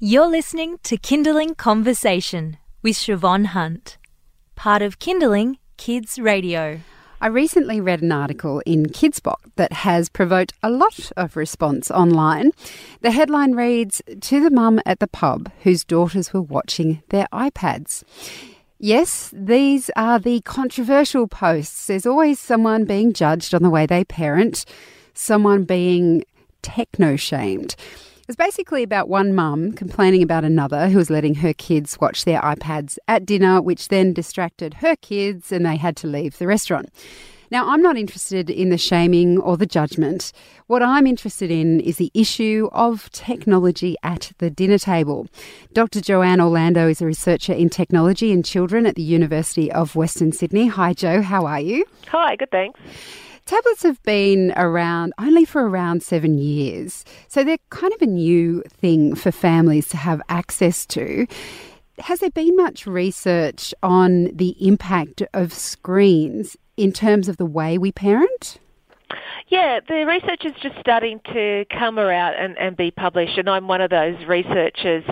You're listening to Kinderling Conversation with Shevonne Hunt, part of Kinderling Kids Radio. I recently read an article in Kidspot that has provoked a lot of response online. The headline reads To the mum at the pub whose daughters were watching their iPads. Yes, these are the controversial posts. There's always someone being judged on the way they parent, someone being techno shamed. It's basically about one mum complaining about another who was letting her kids watch their iPads at dinner, which then distracted her kids and they had to leave the restaurant. Now, I'm not interested in the shaming or the judgment. What I'm interested in is the issue of technology at the dinner table. Dr. Joanne Orlando is a researcher in technology and children at the University of Western Sydney. Hi, Jo, how are you? Hi, good, thanks. Tablets have been around only for around seven years, so they're kind of a new thing for families to have access to. Has there been much research on the impact of screens in terms of the way we parent? Yeah, the research is just starting to come around and, and be published, and I'm one of those researchers.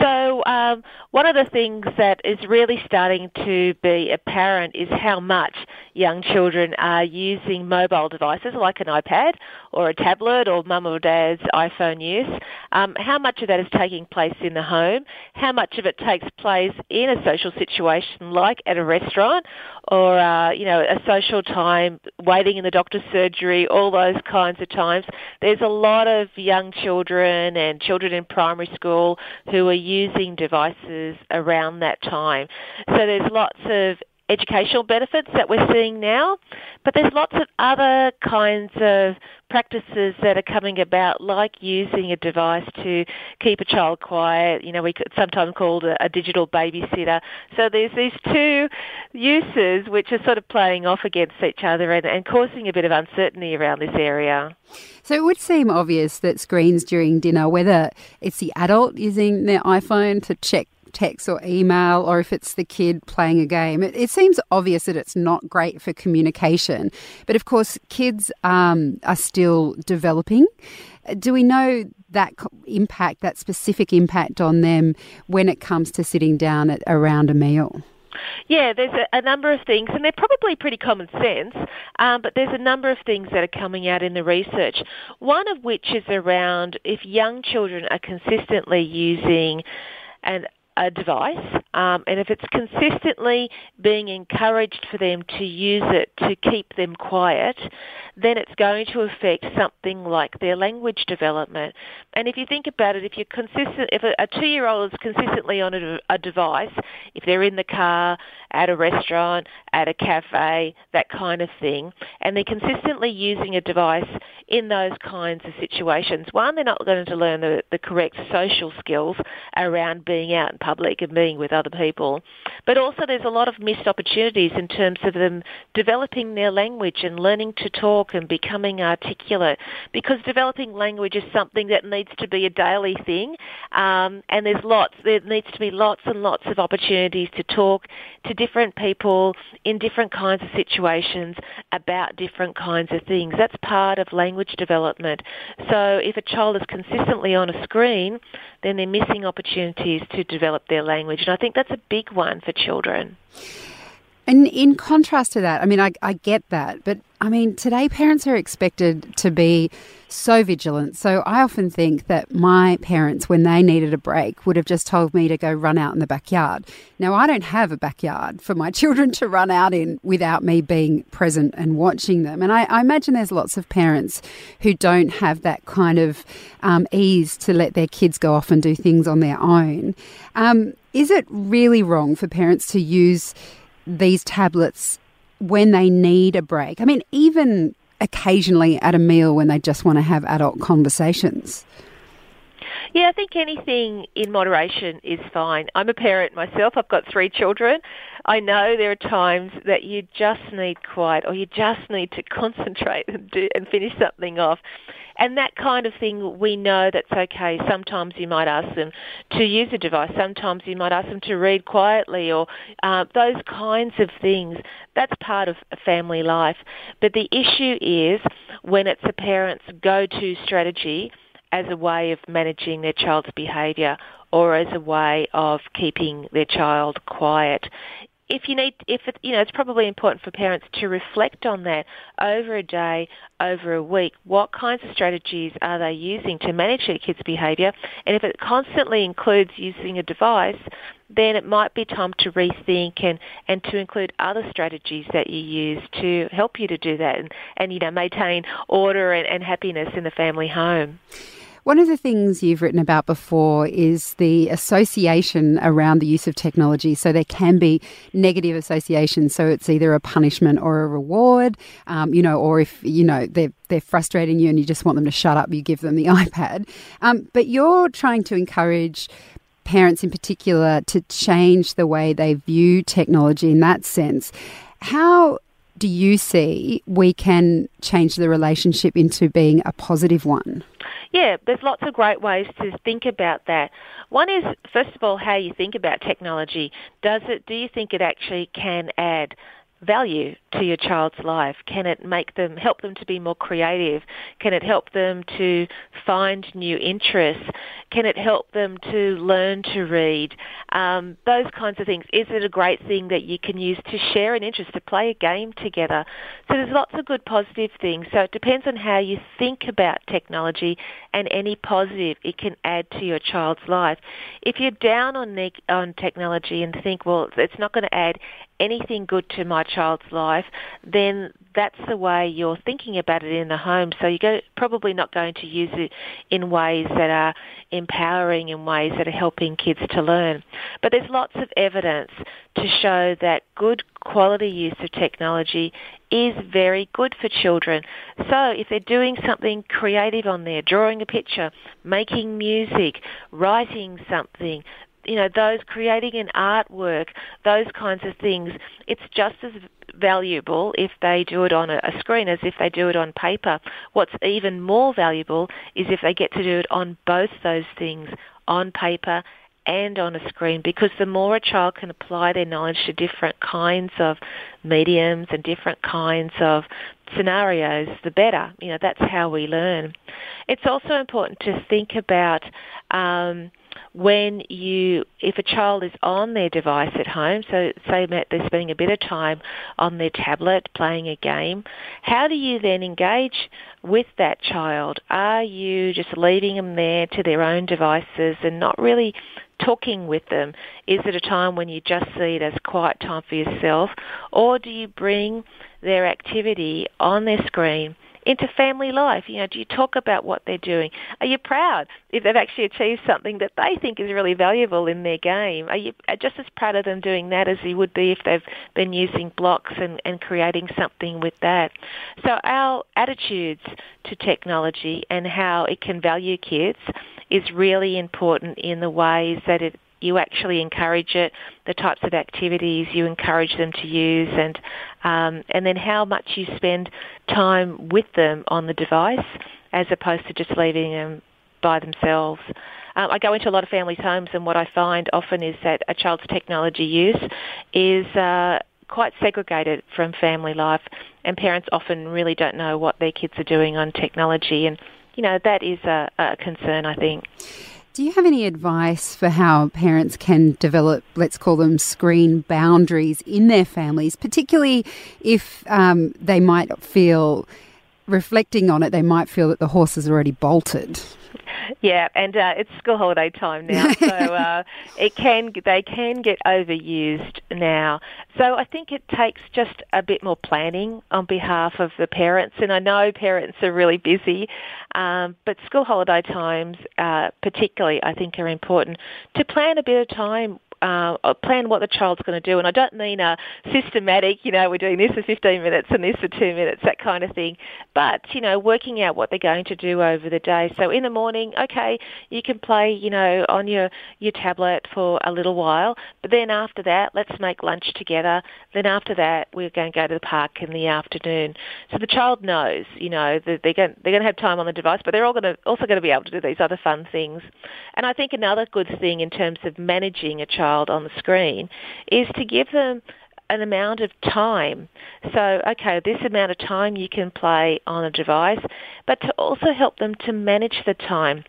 So, um, one of the things that is really starting to be apparent is how much young children are using mobile devices like an iPad or a tablet or mum or dad's iPhone use. Um, how much of that is taking place in the home? How much of it takes place in a social situation like at a restaurant or, uh, you know, a social time, waiting in the doctor's surgery, all those kinds of times. There's a lot of young children and children in primary school who are using devices around that time. So there's lots of educational benefits that we're seeing now, but there's lots of other kinds of practices that are coming about, like using a device to keep a child quiet. You know, we could sometimes called a, a digital babysitter. So there's these two uses which are sort of playing off against each other and, and causing a bit of uncertainty around this area. So it would seem obvious that screens during dinner, whether it's the adult using their iPhone to check text or email, or if it's the kid playing a game. It, it seems obvious that it's not great for communication. But of course, kids um, are still developing. Do we know that impact, that specific impact on them when it comes to sitting down at, around a meal? Yeah, there's a, a, number of things, and they're probably pretty common sense, um, but there's a number of things that are coming out in the research. One of which is around if young children are consistently using an device, um, and if it's consistently being encouraged for them to use it to keep them quiet, then it's going to affect something like their language development. And if you think about it, if you're consistent, if a, two-year-old is consistently on a, a device, if they're in the car, at a restaurant, at a cafe, that kind of thing, and they're consistently using a device in those kinds of situations, one, they're not going to learn the, the correct social skills around being out in public and being with other people, but also there's a lot of missed opportunities in terms of them developing their language and learning to talk and becoming articulate, because developing language is something that needs to be a daily thing, um, and there's lots, there needs to be lots and lots of opportunities to talk to different people in different kinds of situations about different kinds of things. That's part of language development. So if a child is consistently on a screen, then they're missing opportunities to develop their language. And I think that's a big one for children. And in contrast to that, I mean, I, I get that, but I mean, today parents are expected to be so vigilant. So I often think that my parents, when they needed a break, would have just told me to go run out in the backyard. Now, I don't have a backyard for my children to run out in without me being present and watching them. And I, I imagine there's lots of parents who don't have that kind of um, ease to let their kids go off and do things on their own. Um, is it really wrong for parents to use these tablets when they need a break. I mean, even occasionally at a meal when they just want to have adult conversations. Yeah, I think anything in moderation is fine. I'm a parent myself. I've got three children. I know there are times that you just need quiet or you just need to concentrate and do and finish something off. And that kind of thing, we know that's okay. Sometimes you might ask them to use a device. Sometimes you might ask them to read quietly or uh, those kinds of things. That's part of family life. But the issue is when it's a parent's go-to strategy as a way of managing their child's behaviour or as a way of keeping their child quiet if you need, if it, you know, it's probably important for parents to reflect on that over a day, over a week. What kinds of strategies are they using to manage their kids' behaviour? And if it constantly includes using a device, then it might be time to rethink and, and to include other strategies that you use to help you to do that and, and you know, maintain order and, and happiness in the family home. One of the things you've written about before is the association around the use of technology. So there can be negative associations. So it's either a punishment or a reward, um, you know, or if, you know, they're, they're frustrating you and you just want them to shut up, you give them the iPad. Um, but you're trying to encourage parents in particular to change the way they view technology in that sense. How do you see we can change the relationship into being a positive one? Yeah, there's lots of great ways to think about that. One is, first of all, how you think about technology. Does it? Do you think it actually can add value to your child's life? Can it make them help them to be more creative? Can it help them to find new interests? Can it help them to learn to read? Um, those kinds of things. Is it a great thing that you can use to share an interest, to play a game together? So there's lots of good positive things. So it depends on how you think about technology and any positive it can add to your child's life. If you're down on, on technology and think, well, it's not going to add anything good to my child's life, then that's the way you're thinking about it in the home. So you're probably not going to use it in ways that are empowering, in ways that are helping kids to learn. But there's lots of evidence to show that good quality use of technology is very good for children. So if they're doing something creative on there, drawing a picture, making music, writing something, you know, those creating an artwork, those kinds of things, it's just as valuable if they do it on a, screen as if they do it on paper. What's even more valuable is if they get to do it on both those things, on paper and on a screen because the more a child can apply their knowledge to different kinds of mediums and different kinds of scenarios, the better. You know, that's how we learn. It's also important to think about um, when you, if a child is on their device at home, so say that they're spending a bit of time on their tablet playing a game, how do you then engage with that child? Are you just leaving them there to their own devices and not really talking with them? Is it a time when you just see it as quiet time for yourself? Or do you bring their activity on their screen into family life. You know, do you talk about what they're doing? Are you proud if they've actually achieved something that they think is really valuable in their game? Are you just as proud of them doing that as you would be if they've been using blocks and, and creating something with that? So our attitudes to technology and how it can value kids is really important in the ways that it you actually encourage it, the types of activities you encourage them to use, and um, and then how much you spend time with them on the device as opposed to just leaving them by themselves. Um, I go into a lot of families' homes, and what I find often is that a child's technology use is uh, quite segregated from family life, and parents often really don't know what their kids are doing on technology, and you know that is a, a concern, I think. Do you have any advice for how parents can develop, let's call them screen boundaries in their families, particularly if um, they might feel, reflecting on it, they might feel that the horse has already bolted? Yeah, and uh, it's school holiday time now, so uh, it can they can get overused now. So I think it takes just a bit more planning on behalf of the parents, and I know parents are really busy, um, but school holiday times, uh, particularly, I think are important to plan a bit of time uh, plan what the child's going to do. And I don't mean a systematic, you know, we're doing this for 15 minutes and this for two minutes, that kind of thing. But, you know, working out what they're going to do over the day. So in the morning, okay, you can play, you know, on your, your tablet for a little while. But then after that, let's make lunch together. Then after that, we're going to go to the park in the afternoon. So the child knows, you know, that they're going, they're going to have time on the device, but they're all going to, also going to be able to do these other fun things. And I think another good thing in terms of managing a child child on the screen is to give them an amount of time. So, okay, this amount of time you can play on a device, but to also help them to manage the time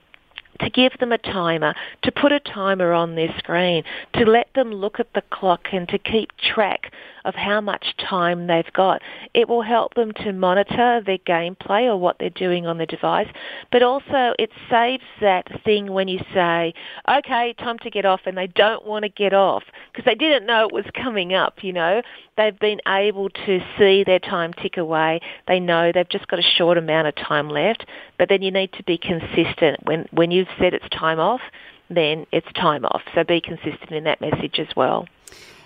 to give them a timer, to put a timer on their screen, to let them look at the clock and to keep track of how much time they've got. It will help them to monitor their gameplay or what they're doing on the device, but also it saves that thing when you say, okay, time to get off, and they don't want to get off because they didn't know it was coming up, you know. They've been able to see their time tick away. They know they've just got a short amount of time left, but then you need to be consistent. When, when you've said it's time off, then it's time off. So be consistent in that message as well.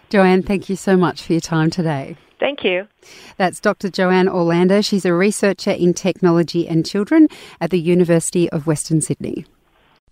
Joanne, thank you so much for your time today. Thank you. That's Dr. Joanne Orlando. She's a researcher in technology and children at the University of Western Sydney.